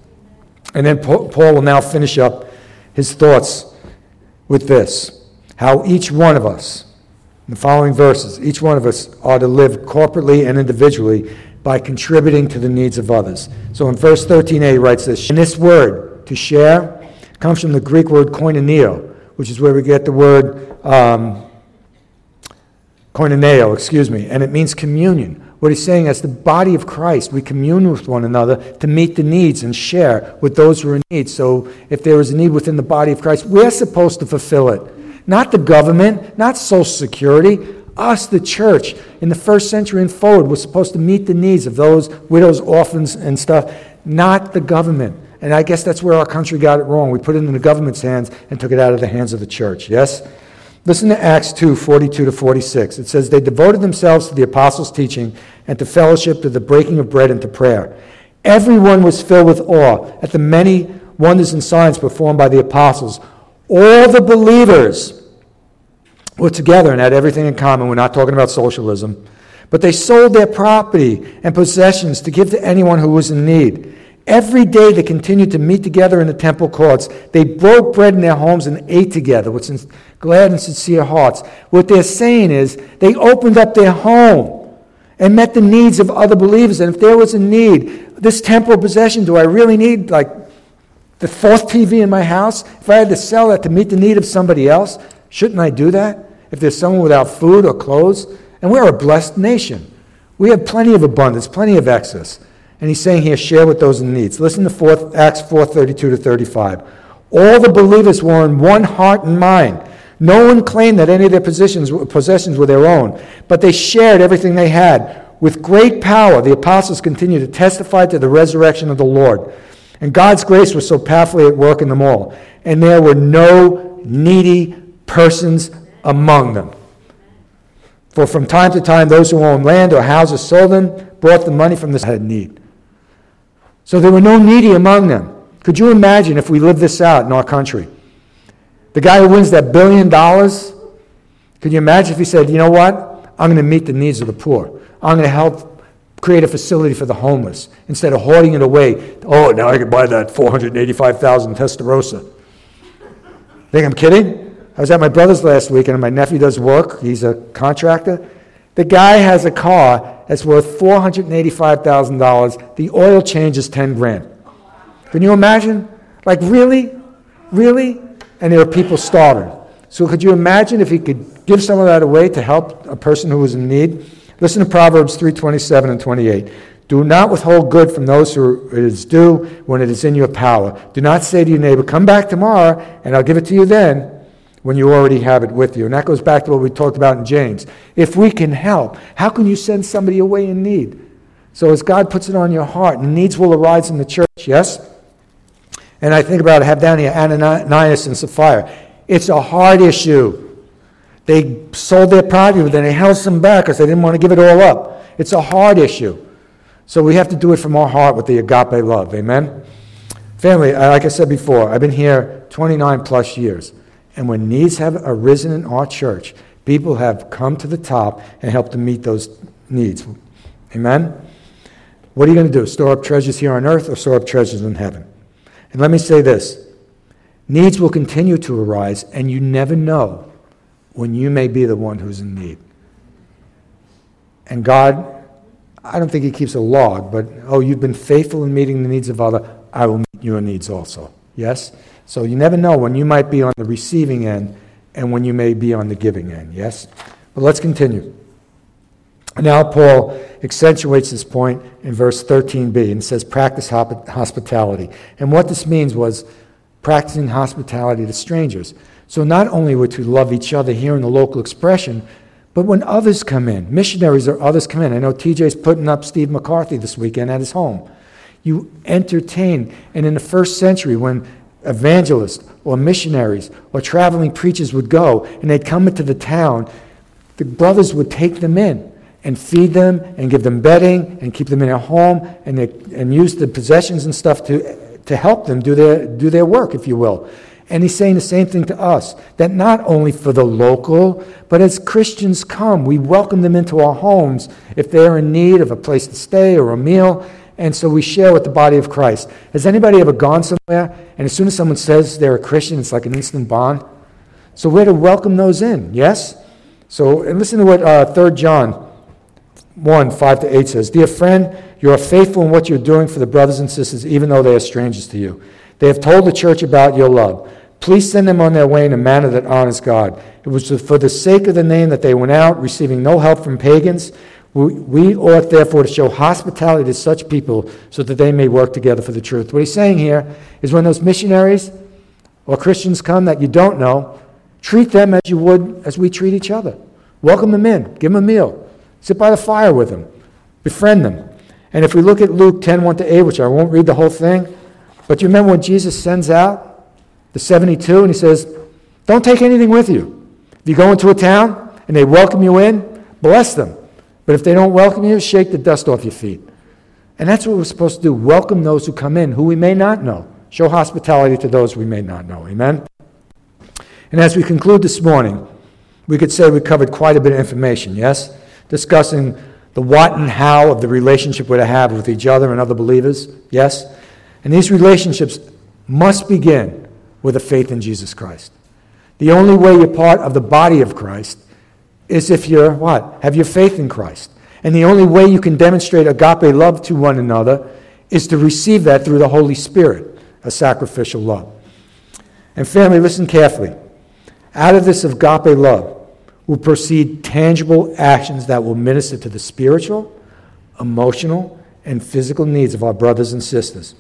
And then Paul will now finish up his thoughts with this how each one of us, in the following verses, each one of us are to live corporately and individually by contributing to the needs of others. So in verse 13a, he writes this And this word, to share, comes from the Greek word koinoneo, which is where we get the word. Um, koinoneo, excuse me, and it means communion. What he's saying is the body of Christ, we commune with one another to meet the needs and share with those who are in need. So if there is a need within the body of Christ, we're supposed to fulfill it. Not the government, not Social Security. Us, the church, in the first century and forward, was supposed to meet the needs of those widows, orphans, and stuff, not the government. And I guess that's where our country got it wrong. We put it in the government's hands and took it out of the hands of the church. Yes? Listen to Acts 2 42 to 46. It says, They devoted themselves to the apostles' teaching and to fellowship, to the breaking of bread, and to prayer. Everyone was filled with awe at the many wonders and signs performed by the apostles. All the believers were together and had everything in common. We're not talking about socialism. But they sold their property and possessions to give to anyone who was in need. Every day they continued to meet together in the temple courts. They broke bread in their homes and ate together with glad and sincere hearts. What they're saying is they opened up their home and met the needs of other believers. And if there was a need, this temporal possession, do I really need like the fourth TV in my house? If I had to sell that to meet the need of somebody else, shouldn't I do that? If there's someone without food or clothes? And we're a blessed nation. We have plenty of abundance, plenty of excess. And he's saying here, share with those in need. Listen to 4, Acts 4.32 to 35. All the believers were in one heart and mind. No one claimed that any of their possessions, were their own, but they shared everything they had. With great power, the apostles continued to testify to the resurrection of the Lord. And God's grace was so powerfully at work in them all. And there were no needy persons among them. For from time to time, those who owned land or houses sold them, brought the money from this had need. So there were no needy among them. Could you imagine if we lived this out in our country? The guy who wins that billion dollars, can you imagine if he said, you know what? I'm going to meet the needs of the poor. I'm going to help create a facility for the homeless instead of hoarding it away. Oh, now I can buy that 485,000 Testarossa. Think I'm kidding? I was at my brother's last week and my nephew does work. He's a contractor. The guy has a car that's worth $485,000. The oil change is 10 grand. Can you imagine? Like, really? Really? And there are people starving. So, could you imagine if he could give some of that away to help a person who was in need? Listen to Proverbs 3:27 and 28. Do not withhold good from those who it is due when it is in your power. Do not say to your neighbor, Come back tomorrow, and I'll give it to you then, when you already have it with you. And that goes back to what we talked about in James. If we can help, how can you send somebody away in need? So as God puts it on your heart, needs will arise in the church, yes? And I think about here Ananias and Sapphira. It's a hard issue. They sold their property, but then they held some back because they didn't want to give it all up. It's a hard issue. So we have to do it from our heart with the agape love. Amen? Family, uh, like I said before, I've been here 29 plus years. And when needs have arisen in our church, people have come to the top and helped to meet those needs. Amen? What are you going to do? Store up treasures here on earth or store up treasures in heaven? And let me say this needs will continue to arise, and you never know when you may be the one who's in need. And God, I don't think He keeps a log, but oh, you've been faithful in meeting the needs of others, I will meet your needs also. Yes? So you never know when you might be on the receiving end and when you may be on the giving end. Yes? But let's continue. Now, Paul accentuates this point in verse 13b and says, practice hospitality. And what this means was practicing hospitality to strangers. So not only were to love each other here in the local expression, but when others come in, missionaries or others come in. I know TJ's putting up Steve McCarthy this weekend at his home. You entertain. And in the first century, when evangelists or missionaries or traveling preachers would go and they'd come into the town, the brothers would take them in and feed them and give them bedding and keep them in a home and, they, and use the possessions and stuff to, to help them do their, do their work, if you will. And he's saying the same thing to us that not only for the local, but as Christians come, we welcome them into our homes if they're in need of a place to stay or a meal. And so we share with the body of Christ. Has anybody ever gone somewhere and as soon as someone says they're a Christian, it's like an instant bond? So we're to welcome those in, yes? So, and listen to what uh, 3 John 1 5 to 8 says Dear friend, you are faithful in what you're doing for the brothers and sisters, even though they are strangers to you. They have told the church about your love. Please send them on their way in a manner that honors God. It was for the sake of the name that they went out, receiving no help from pagans. We, we ought therefore to show hospitality to such people so that they may work together for the truth. What he's saying here is when those missionaries or Christians come that you don't know, treat them as you would as we treat each other. Welcome them in, give them a meal, sit by the fire with them, befriend them. And if we look at Luke 10 1 to 8, which I won't read the whole thing, but you remember when Jesus sends out the 72, and he says, Don't take anything with you. If you go into a town and they welcome you in, bless them. But if they don't welcome you, shake the dust off your feet. And that's what we're supposed to do welcome those who come in who we may not know. Show hospitality to those we may not know. Amen? And as we conclude this morning, we could say we covered quite a bit of information, yes? Discussing the what and how of the relationship we're to have with each other and other believers, yes? And these relationships must begin with a faith in Jesus Christ. The only way you're part of the body of Christ is if you're what? Have your faith in Christ. And the only way you can demonstrate agape love to one another is to receive that through the Holy Spirit, a sacrificial love. And family, listen carefully. Out of this agape love will proceed tangible actions that will minister to the spiritual, emotional, and physical needs of our brothers and sisters.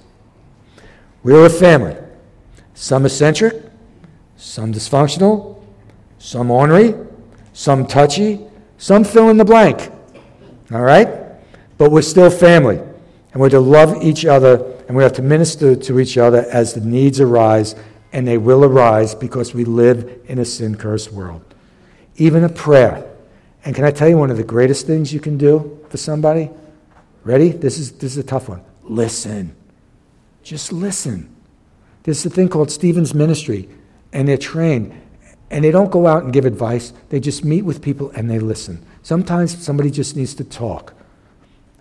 We are a family. Some eccentric, some dysfunctional, some ornery, some touchy, some fill in the blank. All right? But we're still family. And we're to love each other and we have to minister to each other as the needs arise, and they will arise because we live in a sin cursed world. Even a prayer. And can I tell you one of the greatest things you can do for somebody? Ready? This is, this is a tough one. Listen. Just listen. There's a thing called Stephen's Ministry, and they're trained. And they don't go out and give advice, they just meet with people and they listen. Sometimes somebody just needs to talk.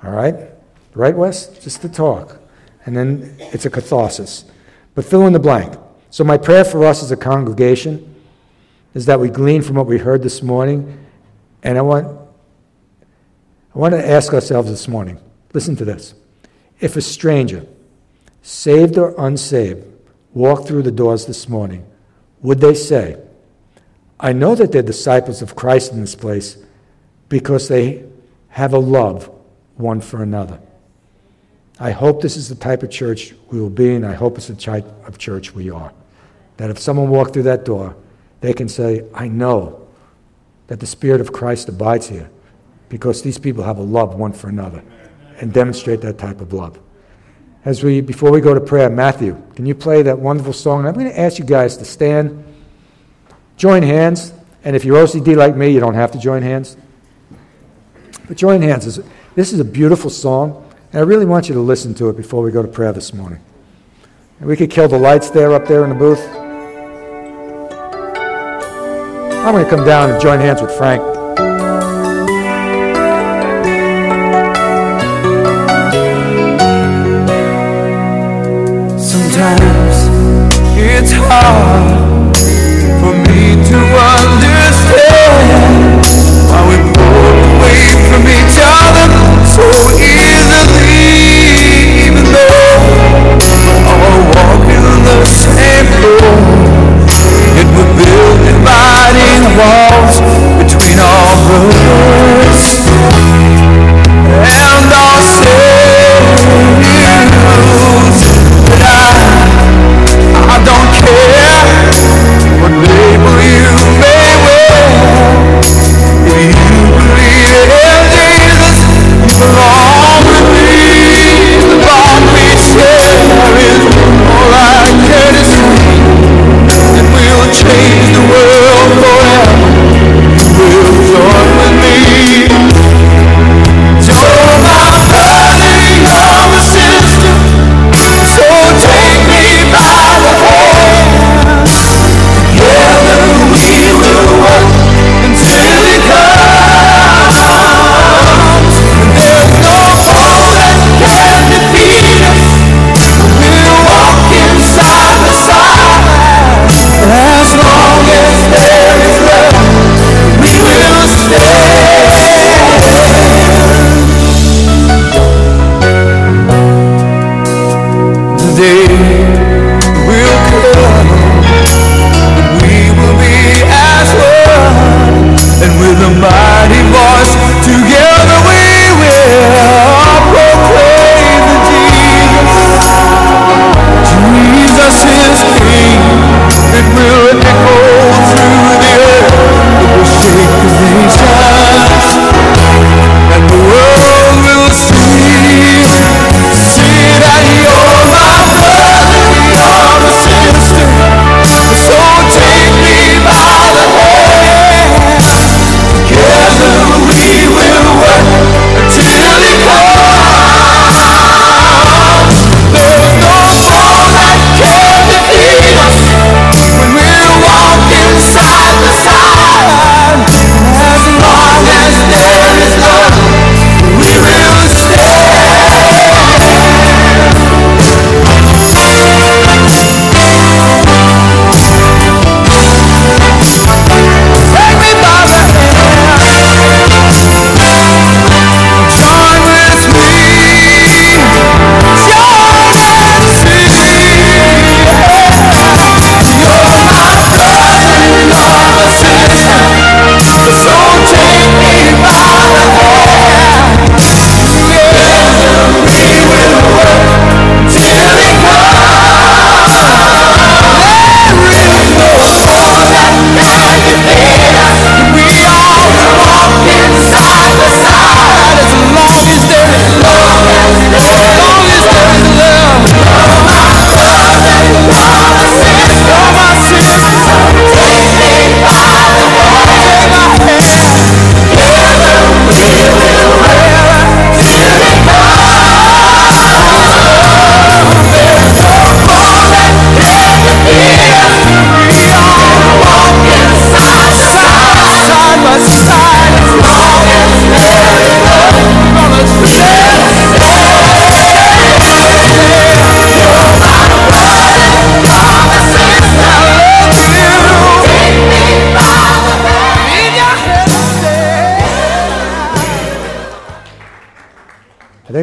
All right? Right, Wes? Just to talk. And then it's a catharsis. But fill in the blank. So, my prayer for us as a congregation is that we glean from what we heard this morning. And I want, I want to ask ourselves this morning listen to this. If a stranger, saved or unsaved, walked through the doors this morning, would they say, I know that they're disciples of Christ in this place because they have a love one for another? I hope this is the type of church we will be, and I hope it's the type of church we are. That if someone walked through that door, they can say, I know that the Spirit of Christ abides here because these people have a love one for another and demonstrate that type of love. As we, before we go to prayer, Matthew, can you play that wonderful song? And I'm going to ask you guys to stand, join hands, and if you're OCD like me, you don't have to join hands. But join hands. This is a beautiful song, and I really want you to listen to it before we go to prayer this morning. And we could kill the lights there up there in the booth. I'm going to come down and join hands with Frank. Sometimes it's hard for me to understand why we pull away from each other so easily, even though we're all walking the same floor. Dividing walls between our brothers and our saviors. But I, I don't care what label you may wear. If you believe in Jesus, you belong with me. The bond we share is all I care to see, and we'll change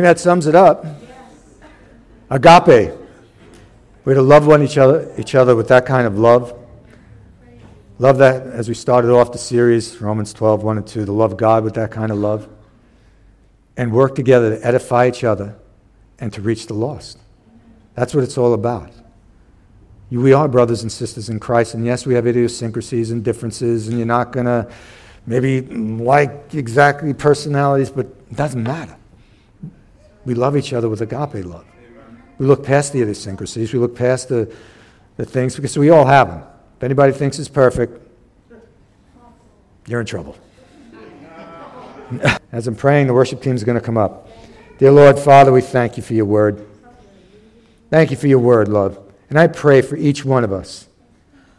that sums it up. Agape. We're to love one each other, each other with that kind of love. Love that as we started off the series, Romans 12, 1 and 2, to love God with that kind of love. And work together to edify each other and to reach the lost. That's what it's all about. We are brothers and sisters in Christ, and yes, we have idiosyncrasies and differences, and you're not going to maybe like exactly personalities, but it doesn't matter. We love each other with agape love. We look past the idiosyncrasies, we look past the, the things, because we all have them. If anybody thinks it's perfect, you're in trouble. *laughs* As I'm praying, the worship team is going to come up. Dear Lord, Father, we thank you for your word. Thank you for your word, Lord. And I pray for each one of us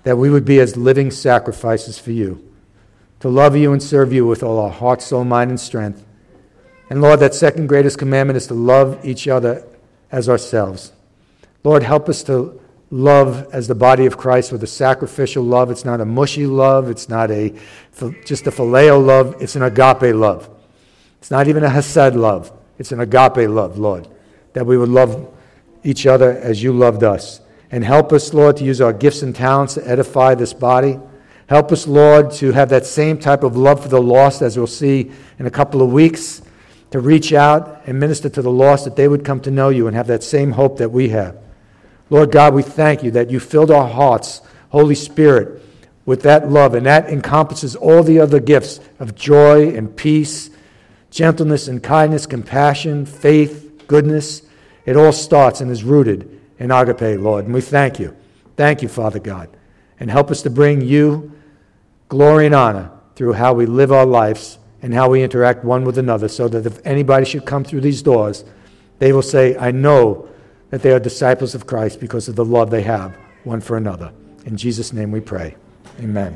that we would be as living sacrifices for you, to love you and serve you with all our heart, soul, mind, and strength. And Lord, that second greatest commandment is to love each other as ourselves. Lord, help us to love as the body of Christ with a sacrificial love. It's not a mushy love, it's not a just a phileo love, it's an agape love. It's not even a hesed love, it's an agape love, Lord. That we would love each other as you loved us. And help us, Lord, to use our gifts and talents to edify this body. Help us, Lord, to have that same type of love for the lost as we'll see in a couple of weeks, to reach out and minister to the lost that they would come to know you and have that same hope that we have. Lord God, we thank you that you filled our hearts, Holy Spirit, with that love, and that encompasses all the other gifts of joy and peace, gentleness and kindness, compassion, faith, goodness. It all starts and is rooted in agape, Lord. And we thank you. Thank you, Father God. And help us to bring you glory and honor through how we live our lives and how we interact one with another, so that if anybody should come through these doors, they will say, I know that they are disciples of Christ because of the love they have one for another. In Jesus' name we pray. Amen.